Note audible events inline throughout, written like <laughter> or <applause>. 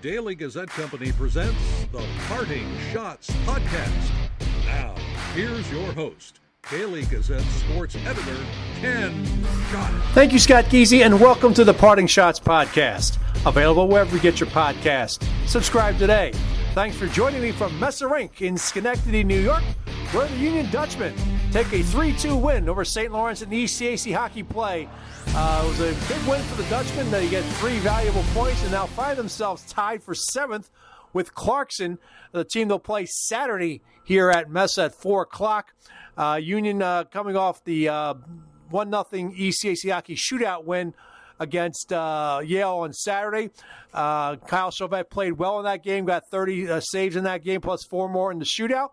Daily Gazette Company presents the Parting Schotts Podcast. Now, here's your host, Daily Gazette sports editor, Ken Schott. Thank you, Scott Geezy, and welcome to the Parting Schotts Podcast. Available wherever you get your podcast. Subscribe today. Thanks for joining me from Messa Rink in Schenectady, New York, where the Union Dutchmen take a 3 2 win over St. Lawrence in the ECAC hockey play. Uh, it was a big win for the Dutchmen. They get three valuable points and now find themselves tied for seventh with Clarkson, the team they'll play Saturday here at Messa at 4 o'clock. Uh, Union uh, coming off the uh, 1 0 ECAC hockey shootout win against uh, Yale on Saturday. Uh, Kyle Chauvette played well in that game, got 30 uh, saves in that game, plus four more in the shootout.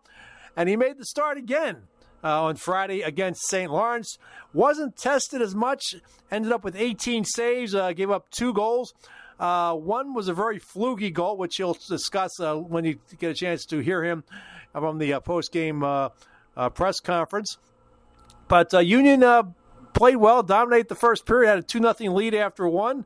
And he made the start again uh, on Friday against St. Lawrence. Wasn't tested as much, ended up with 18 saves, uh, gave up two goals. Uh, one was a very fluky goal, which he'll discuss when you get a chance to hear him from the post game press conference. But Union played well, dominated the first period, had a 2 0 lead after one.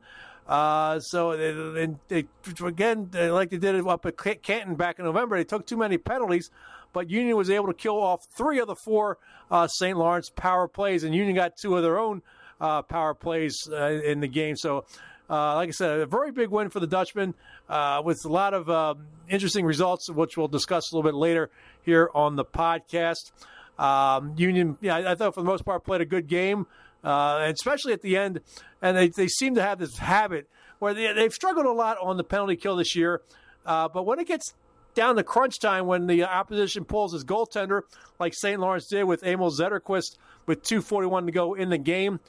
Uh, so, and they, again, like they did it up at Canton back in November, they took too many penalties, but Union was able to kill off three of the four uh, St. Lawrence power plays, and Union got two of their own uh, power plays uh, in the game. So, uh, like I said, a very big win for the Dutchmen uh, with a lot of um, interesting results, which we'll discuss a little bit later here on the podcast. Um, Union, yeah, I thought for the most part played a good game, uh, especially at the end. And they, they seem to have this habit where they, they've struggled a lot on the penalty kill this year. Uh, but when it gets down to crunch time, when the opposition pulls his goaltender, like St. Lawrence did with Emil Zetterquist with 2:41 to go in the game,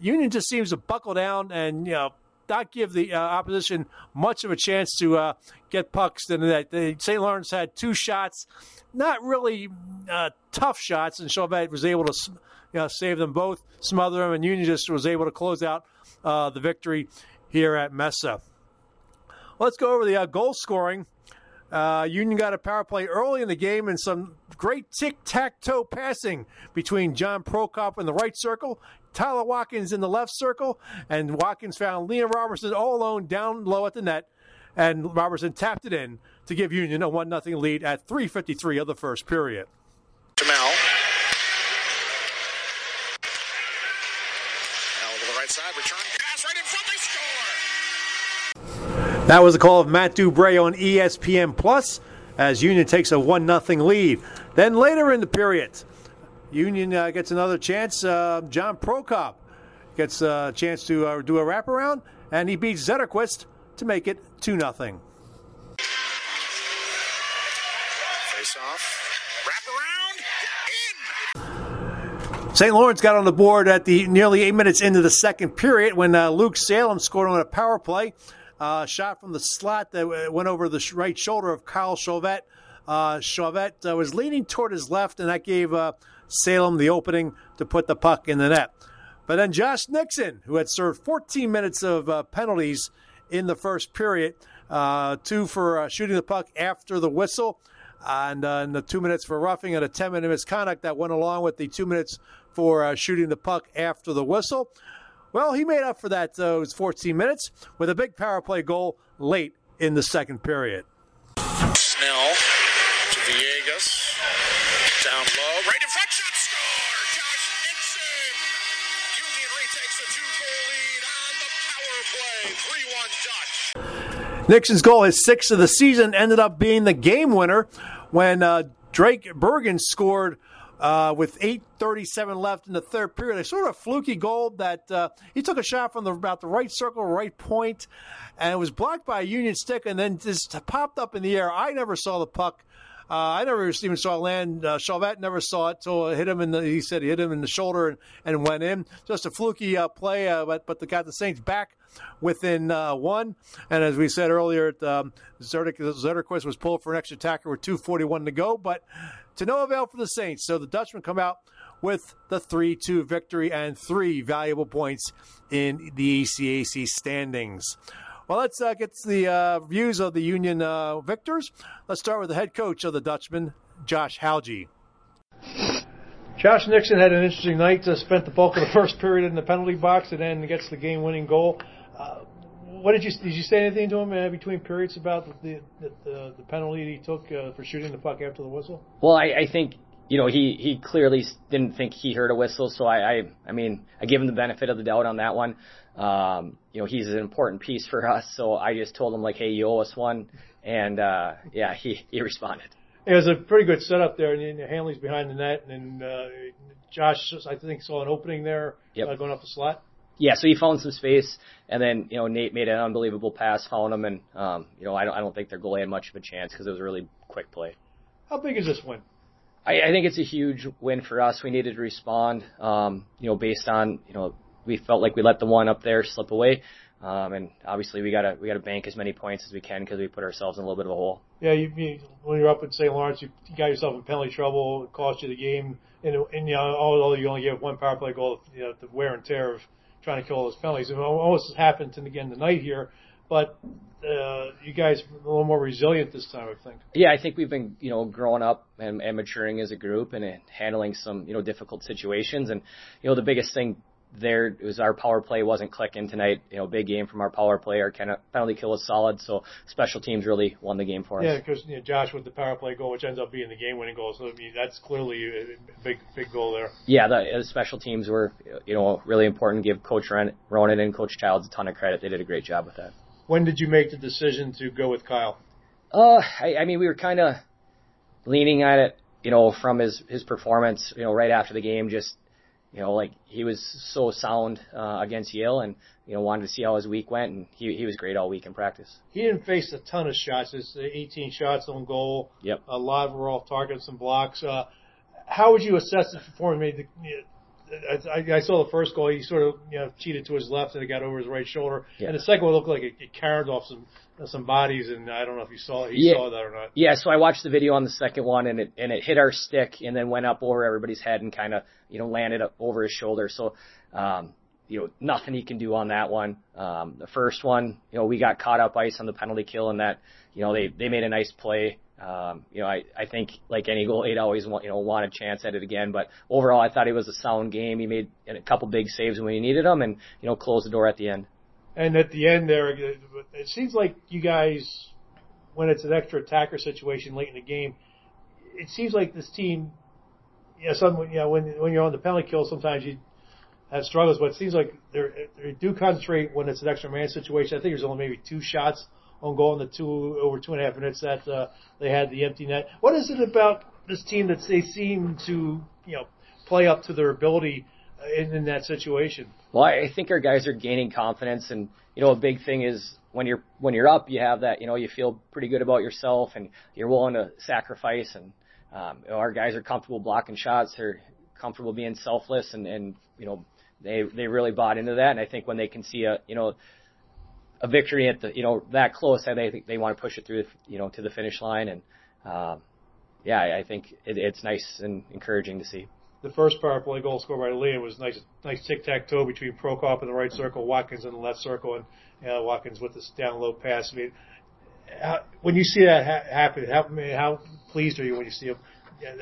Union just seems to buckle down and you know not give the uh, opposition much of a chance to uh, get pucks. And that St. Lawrence had two shots, not really uh, tough shots, and Chauvette was able to save them both, smother them, and Union just was able to close out uh, the victory here at Messa. Let's go over the uh, goal scoring. Uh, Union got a power play early in the game and some great tic tac toe passing between John Prokop in the right circle, Tyler Watkins in the left circle, and Watkins found Liam Robertson all alone down low at the net, and Robertson tapped it in to give Union a 1 0 lead at 3.53 of the first period. Jamal. Now to the right side, return pass right in front, they score! That was the call of Matt Dubray on ESPN Plus as Union takes a 1 0 lead. Then later in the period, Union uh, gets another chance. Uh, John Prokop gets a chance to uh, do a wraparound, and he beats Zetterquist to make it 2 0. Face off. Wraparound. In. St. Lawrence got on the board at the nearly eight minutes into the second period when uh, Luke Salem scored on a power play. Uh, shot from the slot that went over the right shoulder of Kyle Chauvette. Uh, Chauvette uh, was leaning toward his left, and that gave uh, Salem the opening to put the puck in the net. But then Josh Nixon, who had served 14 minutes of uh, penalties in the first period, uh, two for uh, shooting the puck after the whistle, and, uh, and, the two minutes for roughing and a 10 minute misconduct that went along with the two minutes for uh, shooting the puck after the whistle. Well, he made up for that those 14 minutes with a big power play goal late in the second period. Snell to Villegas. Down low, right in front, shot score! Josh Nixon! Union retakes a two-goal lead on the power play. 3-1 Dutch. Nixon's goal, his sixth of the season, ended up being the game winner when uh, Drake Bergen scored uh, with 8:37 left in the third period. A sort of fluky goal that uh, he took a shot from the, about the right circle, right point, and it was blocked by a Union stick, and then just popped up in the air. I never saw the puck uh, I never even saw it land. Uh, Chauvette never saw it till it hit him in the. He said he hit him in the shoulder and, and went in. Just a fluky uh, play, uh, but but the got the Saints back within uh, one. And as we said earlier, um, Zetterquist was pulled for an extra attacker with 2:41 to go, but to no avail for the Saints. So the Dutchmen come out with the 3 2 victory and three valuable points in the ECAC standings. Well, let's uh, get the uh, views of the Union uh, victors. Let's start with the head coach of the Dutchman, Josh Hauge. Josh Nixon had an interesting night. Uh, spent the bulk of the first period in the penalty box and then gets the game-winning goal. Uh, what did you did you say anything to him uh, between periods about the the, the, the penalty he took uh, for shooting the puck after the whistle? Well, I, I think you know he he clearly didn't think he heard a whistle, so I I, I mean I give him the benefit of the doubt on that one. Um, you know he's an important piece for us, so I just told him like, hey, you owe us one, and uh, yeah, he he responded. It was a pretty good setup there, and Hanley's behind the net, and uh, Josh I think saw an opening there yep. uh, going up the slot yeah, so he found some space, and then you know Nate made an unbelievable pass, found him, and um, you know I don't I don't think their goalie had much of a chance because it was a really quick play. How big is this win? I, I think it's a huge win for us. We needed to respond, um, you know, based on you know we felt like we let the one up there slip away, um, and obviously we gotta we gotta bank as many points as we can because we put ourselves in a little bit of a hole. Yeah, you, you when you're up in St. Lawrence, you, you got yourself in penalty trouble. It cost you the game, and, and you know, although you only get one power play goal, you know, the wear and tear of trying to kill all those penalties. It almost happened to again tonight here, but uh, you guys are a little more resilient this time, I think. Yeah, I think we've been you know growing up and, and maturing as a group and handling some you know difficult situations. And you know the biggest thing there it was our power play wasn't clicking tonight. You know, big game from our power play. Our penalty kill was solid, so special teams really won the game for us. Yeah, because you know, Josh with the power play goal, which ends up being the game-winning goal. So I mean, that's clearly a big, big goal there. Yeah, the, the special teams were you know really important. Give Coach Ronan and Coach Childs a ton of credit. They did a great job with that. When did you make the decision to go with Kyle? Uh, I, I mean, we were kind of leaning at it, you know, from his his performance, you know, right after the game, just you know, like he was so sound uh, against Yale, and you know wanted to see how his week went, and he he was great all week in practice. He didn't face a ton of shots. It's 18 shots on goal. Yep. A lot of were off targets and blocks. Uh, how would you assess his performance? Made the, I, I saw the first goal. He sort of you know cheated to his left and it got over his right shoulder. Yeah. And the second one looked like it, it carried off some some bodies, and I don't know if you saw he yeah. saw that or not. Yeah, so I watched the video on the second one, and it and it hit our stick, and then went up over everybody's head and kind of you know landed up over his shoulder. So, um, you know, nothing he can do on that one. Um, the first one, you know, we got caught up ice on the penalty kill, and that you know they they made a nice play. Um, you know, I, I think like any goal, he'd always want, you know, want a chance at it again. But overall, I thought it was a sound game. He made a couple big saves when he needed them and, you know, closed the door at the end. And at the end there, it seems like you guys, when it's an extra attacker situation late in the game, it seems like this team, you know, some, you know, when when you're on the penalty kill, sometimes you have struggles, but it seems like they do concentrate when it's an extra man situation. I think there's only maybe two shots on goal in the two over two and a half minutes that uh, they had the empty net. What is it about this team that they seem to, you know, play up to their ability in, in that situation? Well, I think our guys are gaining confidence, and you know, a big thing is when you're when you're up, you have that, you know, you feel pretty good about yourself, and you're willing to sacrifice. And um, you know, our guys are comfortable blocking shots, they're comfortable being selfless, and and you know, they they really bought into that. And I think when they can see a you know a victory at the you know that close, I think they want to push it through you know to the finish line, and um, yeah, I think it, it's nice and encouraging to see the first power play goal scored by Liam was nice, nice tic tac toe between Prokop in the right circle, Watkins in the left circle, and uh, Watkins with this down low pass. I mean, how, when you see that ha- happen, how, I mean, how pleased are you when you see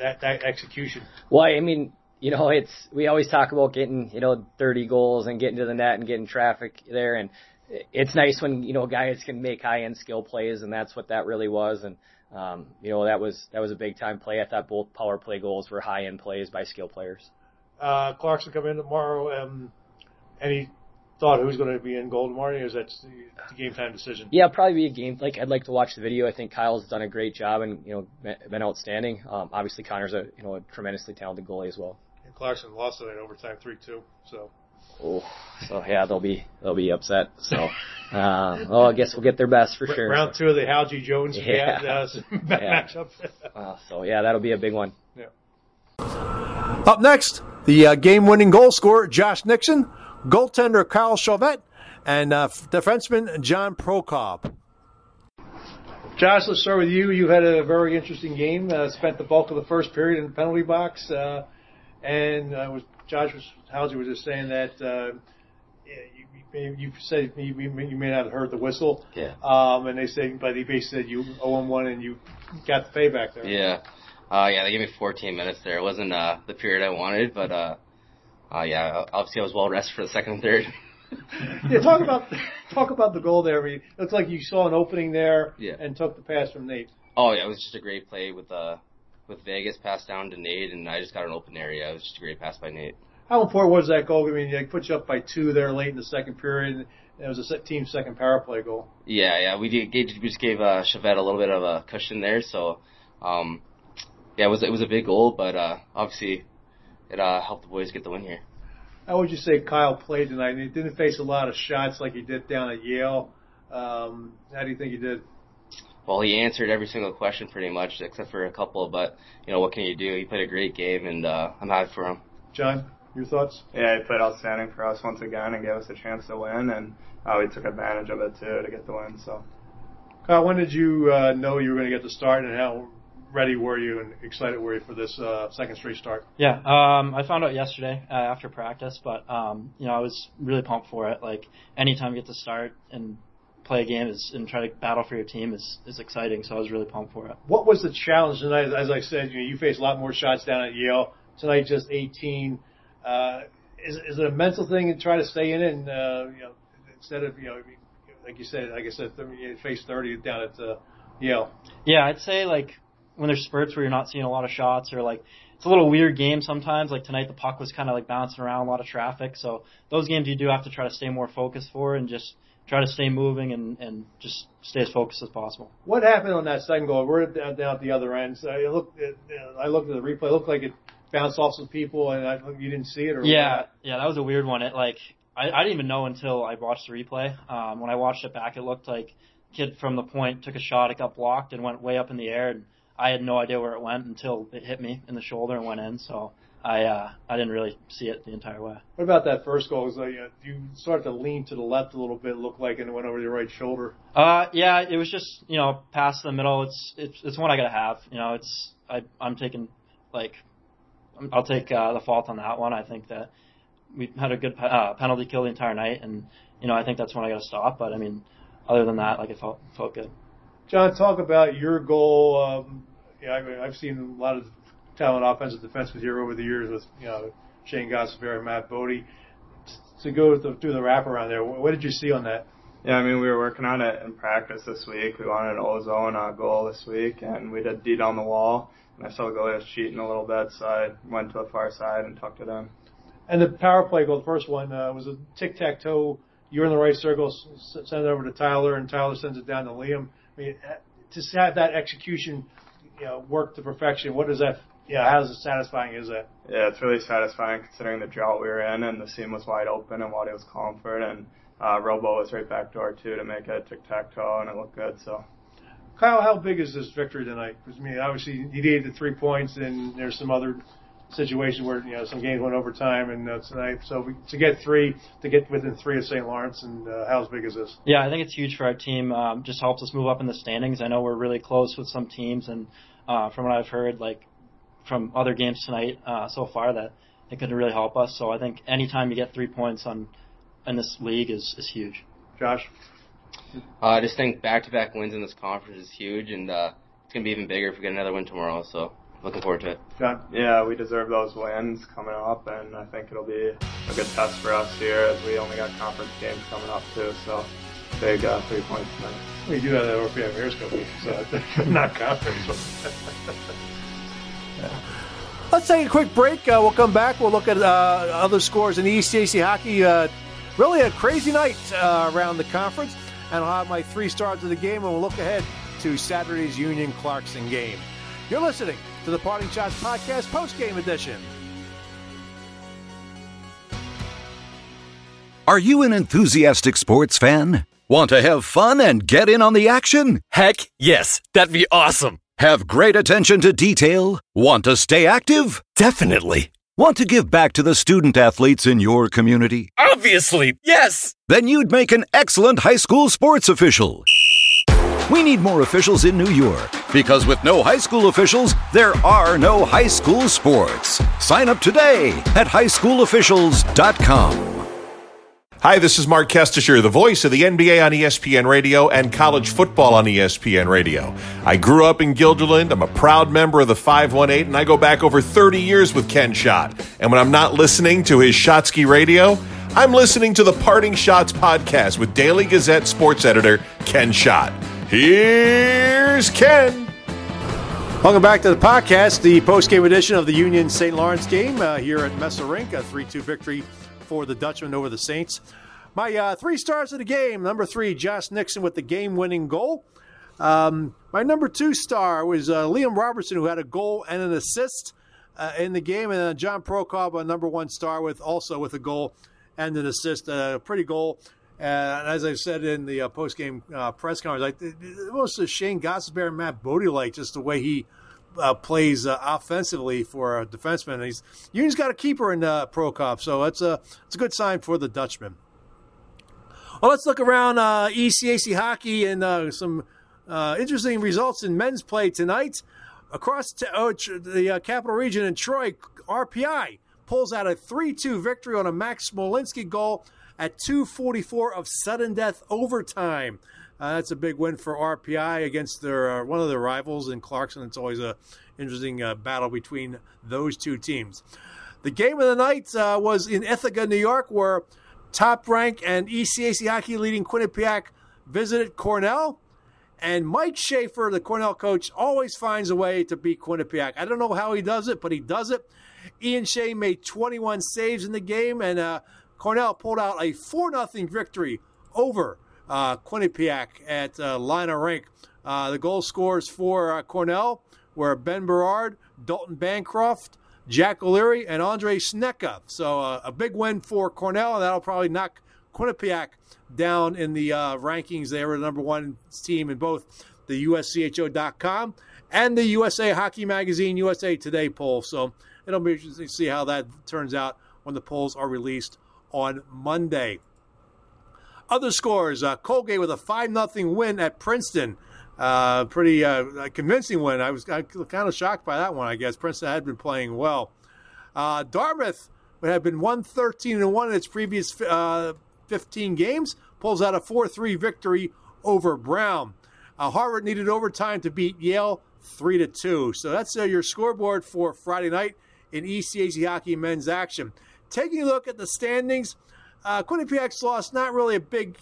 that, that execution? Well, I mean, you know, it's we always talk about getting you know 30 goals and getting to the net and getting traffic there, and it's nice when you know guys can make high end skill plays, and that's what that really was, and um, you know, that was that was a big time play. I thought both power play goals were high end plays by skill players. Uh, Clarkson come in tomorrow. Um, any thought who's going to be in goal tomorrow? Or is that the game time decision? Yeah, probably be a game. Like I'd like to watch the video. I think Kyle's done a great job and you know been outstanding. Um, obviously Connor's a you know a tremendously talented goalie as well. And Clarkson lost it in overtime three two. So Oh, so yeah, they'll be they'll be upset. So, uh, well, I guess we'll get their best for sure. Round two of the Hauge Jones yeah. uh, <laughs> yeah. matchup. uh, so yeah, that'll be a big one. Yeah. Up next, the uh, game-winning goal scorer Josh Nixon, goaltender Kyle Chauvette, and uh, defenseman John Prokop. Josh, let's start with you. You had a very interesting game. Uh, spent the bulk of the first period in the penalty box, uh, and uh, was Josh was Housley was just saying that uh, you, you said you, you may not have heard the whistle. Yeah. Um, and they said, but he basically said you owe him one and you got the payback there. Yeah. Uh, yeah, they gave me 14 minutes there. It wasn't uh, the period I wanted, but uh, uh, yeah, obviously I was well rested for the second and third. <laughs> yeah, talk about talk about the goal there. I mean, it looks like you saw an opening there Yeah. and took the pass from Nate. Oh yeah, it was just a great play with uh with Vegas passed down to Nate, and I just got an open area. It was just a great pass by Nate. How important was that goal? I mean, they put you up by two there late in the second period. and It was a team second power play goal. Yeah, yeah, we did. We just gave uh, Chauvette a little bit of a cushion there, so um, yeah, it was it was a big goal, but uh, obviously it uh, helped the boys get the win here. How would you say Kyle played tonight? He didn't face a lot of shots like he did down at Yale. Um, how do you think he did? Well, he answered every single question pretty much, except for a couple. But you know, what can you do? He played a great game, and uh, I'm happy for him. John, your thoughts? Yeah, he played outstanding for us once again and gave us a chance to win, and uh, we took advantage of it too to get the win. So Kyle, when did you uh, know you were going to get the start, and how ready were you and excited were you for this uh, second straight start? Yeah, um, I found out yesterday uh, after practice, but um, you know I was really pumped for it. Like anytime you get to start and play a game is, and try to battle for your team is is exciting. So I was really pumped for it. What was the challenge tonight? As I said, you know, you faced a lot more shots down at Yale tonight, just 18. Uh, is, is it a mental thing to try to stay in it, and uh, you know, instead of you know, I mean, like you said, like I said, you faced 30 down at uh, Yale. Yeah, I'd say like when there's spurts where you're not seeing a lot of shots or like it's a little weird game sometimes. Like tonight, the puck was kind of like bouncing around, a lot of traffic. So those games you do have to try to stay more focused for and just try to stay moving and and just stay as focused as possible. What happened on that second goal? We're down, down at the other end. So I looked, at, I looked at the replay. It looked like it bounced off some people, and I, you didn't see it. Or Yeah, what? yeah, that was a weird one. It like I, I didn't even know until I watched the replay. Um, when I watched it back, it looked like kid from the point took a shot, it got blocked and went way up in the air, and I had no idea where it went until it hit me in the shoulder and went in. So I uh, I didn't really see it the entire way. What about that first goal? Was like, uh, you started to lean to the left a little bit, looked like, and it went over your right shoulder. Uh, yeah, it was just you know past the middle. It's it's it's one I gotta have. You know, it's I I'm taking like I'm- I'll take uh, the fault on that one. I think that we had a good uh, penalty kill the entire night, and you know I think that's when I gotta stop. But I mean, other than that, like it felt felt good. John, talk about your goal. Um, yeah, I mean, I've seen a lot of talented offensive defensemen here over the years with you know Shane Gostisbehere, Matt Bodie. To go do the wraparound there, what did you see on that? yeah, I mean we were working on it in practice this week. We wanted an ozone uh, goal this week, and we did D down the wall. And I saw was cheating a little bit, so I went to the far side and tucked it in. And the power play goal, the first one, uh, was a tic tac toe. You're in the right circle, send it over to Tyler, and Tyler sends it down to Liam. I mean, uh, to have that execution, you know, work to perfection. What does that? Yeah, how satisfying is that? Yeah, it's really satisfying considering the drought we were in, and the seam was wide open, and Waddy was calling for it, and uh, Robo was right back door too to make it tic tac toe, and it looked good. So Kyle, how big is this victory tonight? Because I mean, obviously you needed the three points, and there's some other situations where you know some games went overtime, and uh, tonight. So we, to get three, to get within three of St. Lawrence, and uh, how big is this? Yeah, I think it's huge for our team. Um, just helps us move up in the standings. I know we're really close with some teams, and uh, from what I've heard, like from other games tonight uh, so far, that it could really help us. So I think anytime you get three points on in this league is is huge. Josh, Uh, I just think back-to-back wins in this conference is huge, and uh, it's gonna be even bigger if we get another win tomorrow. So looking forward to it. John, yeah, we deserve those wins coming up, and I think it'll be a good test for us here as we only got conference games coming up too. So big uh, three points tonight. we do have that OPM Airs Cup week, so <laughs> not conference. <laughs> Let's take a quick break. Uh, we'll come back. We'll look at uh, other scores in the ECAC hockey. Uh, really a crazy night uh, around the conference. And I'll have my three stars of the game, and we'll look ahead to Saturday's Union Clarkson game. You're listening to the Parting Schotts Podcast post game edition. Are you an enthusiastic sports fan? Want to have fun and get in on the action? Heck yes, that'd be awesome. Have great attention to detail? Want to stay active? Definitely. Want to give back to the student athletes in your community? Obviously, yes. Then you'd make an excellent high school sports official. We need more officials in New York because with no high school officials, there are no high school sports. Sign up today at highschoolofficials.com. Hi, this is Marc Kestecher, the voice of the NBA on ESPN Radio and college football on ESPN Radio. I grew up in Guilderland. I'm a proud member of the 518, and I go back over 30 years with Ken Schott. And when I'm not listening to his Shotsky Radio, I'm listening to the Parting Schotts podcast with Daily Gazette sports editor Ken Schott. Here's Ken. Welcome back to the podcast, the post-game edition of the Union St. Lawrence game uh, here at Rink, a 3-2 victory for the Dutchman over the Saints. My uh, three stars of the game: number three, Josh Nixon with the game-winning goal. Um, my number two star was uh, Liam Robertson, who had a goal and an assist uh, in the game, and then John Prokop, a number one star, with also with a goal and an assist. A pretty goal. and as I've said in the uh, post-game uh, press conference, like most of Shane Gostisbehere and Matt Bodie like just the way he uh, plays uh, offensively for a defenseman. he's Union's got a keeper in uh, Prokop, so that's a it's a good sign for the Dutchman. Well, let's look around uh, ECAC hockey and uh, some uh, interesting results in men's play tonight. Across oh, the capital region in Troy, RPI pulls out a 3 2 victory on a Max Smolinski goal at 244 of sudden death overtime. Uh, that's a big win for RPI against their uh, one of their rivals in Clarkson. It's always a interesting uh, battle between those two teams. The game of the night uh, was in Ithaca, New York, where top rank and ECAC hockey leading Quinnipiac visited Cornell. And Mike Schafer, the Cornell coach, always finds a way to beat Quinnipiac. I don't know how he does it, but he does it. Ian Shane made 21 saves in the game, and uh, Cornell pulled out a 4 0 victory over uh, Quinnipiac at uh, Lynah Rink. Uh, the goal scores for uh, Cornell were Ben Berard, Dalton Bancroft, Jack O'Leary, and Andre Snecka. So uh, a big win for Cornell, and that'll probably knock Quinnipiac down in the uh, rankings. They were the number one team in both the USCHO.com and the USA Hockey Magazine USA Today poll. So it'll be interesting to see how that turns out when the polls are released on Monday. Other scores uh, Colgate with a 5 0 win at Princeton. Uh, pretty uh, convincing win. I was kind of shocked by that one, I guess. Princeton had been playing well. Uh, Dartmouth had been 113 and 1 in its previous uh, 15 games, pulls out a 4 3 victory over Brown. Uh, Harvard needed overtime to beat Yale 3 to 2. So that's uh, your scoreboard for Friday night in ECAC hockey men's action. Taking a look at the standings, uh, Quinnipiac's loss not really a big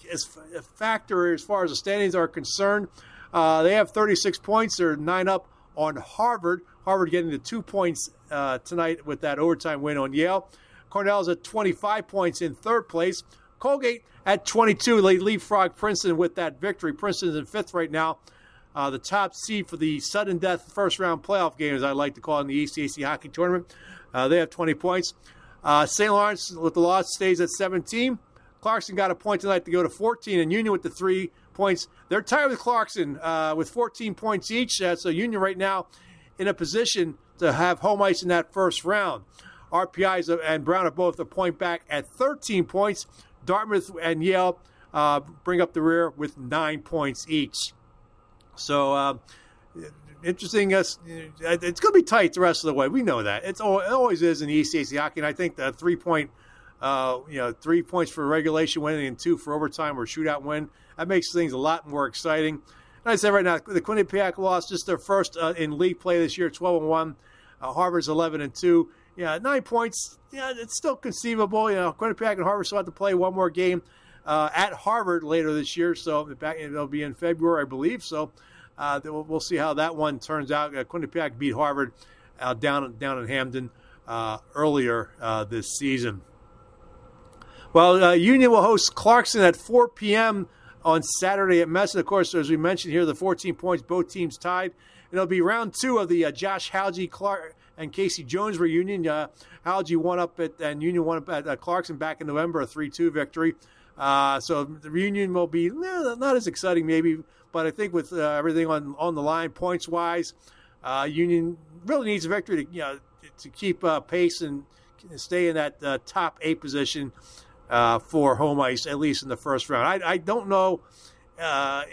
factor as far as the standings are concerned. Uh, they have 36 points. They're nine up on Harvard. Harvard getting the two points uh, tonight with that overtime win on Yale. Cornell's at 25 points in third place. Colgate at 22. They leapfrog Princeton with that victory. Princeton's in fifth right now. Uh, the top seed for the sudden death first round playoff game, as I like to call it in the ECAC hockey tournament. Uh, they have 20 points. Uh, St. Lawrence with the loss stays at 17. Clarkson got a point tonight to go to 14, and Union with the three points. They're tied with Clarkson uh, with 14 points each. Uh, so Union right now in a position to have home ice in that first round. RPI and Brown are both a point back at 13 points. Dartmouth and Yale uh, bring up the rear with nine points each. So uh, interesting. Uh, it's going to be tight the rest of the way. We know that. It's, it always is in the ECAC hockey, and I think the three point, uh, you know, three points for regulation win and two for overtime or shootout win. That makes things a lot more exciting. And I said right now, the Quinnipiac lost just their first uh, in league play this year, 12 and one. Uh, Harvard's 11 and two. Yeah, nine points. Yeah, it's still conceivable. You know, Quinnipiac and Harvard still have to play one more game uh, at Harvard later this year. So back, it'll be in February, I believe. So uh, we'll, see how that one turns out. Uh, Quinnipiac beat Harvard uh, down down in Hamden uh, earlier uh, this season. Well, uh, Union will host Clarkson at 4 p.m. on Saturday at Messon. Of course, as we mentioned here, the 14 points, both teams tied. It'll be round two of the Josh Hauge Clark and Casey Jones reunion. Uh, Hauge won up at and Union won up at Clarkson back in November, a 3-2 victory. so the reunion will be eh, not as exciting, maybe, but I think with uh, everything on on the line, points wise, uh, Union really needs a victory to you know to keep uh, pace and stay in that uh, top eight position uh, for home ice at least in the first round. I, I don't know. Uh,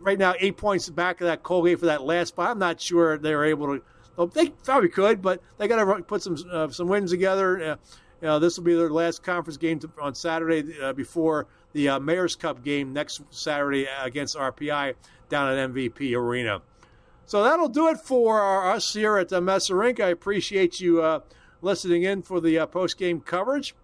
right now eight points back of that Colgate for that last spot. I'm not sure they're able to. Well, they probably could, but they got to put some some wins together. you know, this will be their last conference game to, on Saturday before the uh, Mayor's Cup game next Saturday against RPI down at MVP Arena. So that'll do it for us here at uh, Messa Rink. I appreciate you uh, listening in for the uh, post game coverage.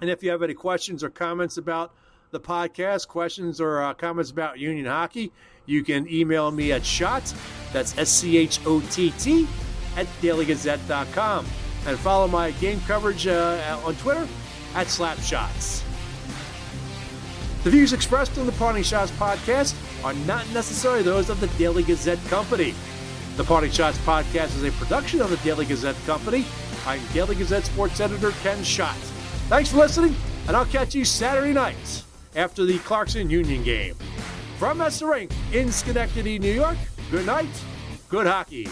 And if you have any questions or comments about the podcast, questions or uh, comments about Union hockey, you can email me at schott, that's S C H O T T, at dailygazette.com. And follow my game coverage uh, on Twitter at Slapschotts. The views expressed on the Parting Schotts podcast are not necessarily those of the Daily Gazette Company. The Parting Schotts podcast is a production of the Daily Gazette Company. I'm Daily Gazette sports editor Ken Schott. Thanks for listening, and I'll catch you Saturday night after the Clarkson Union game. From Messa Rink in Schenectady, New York, good night, good hockey.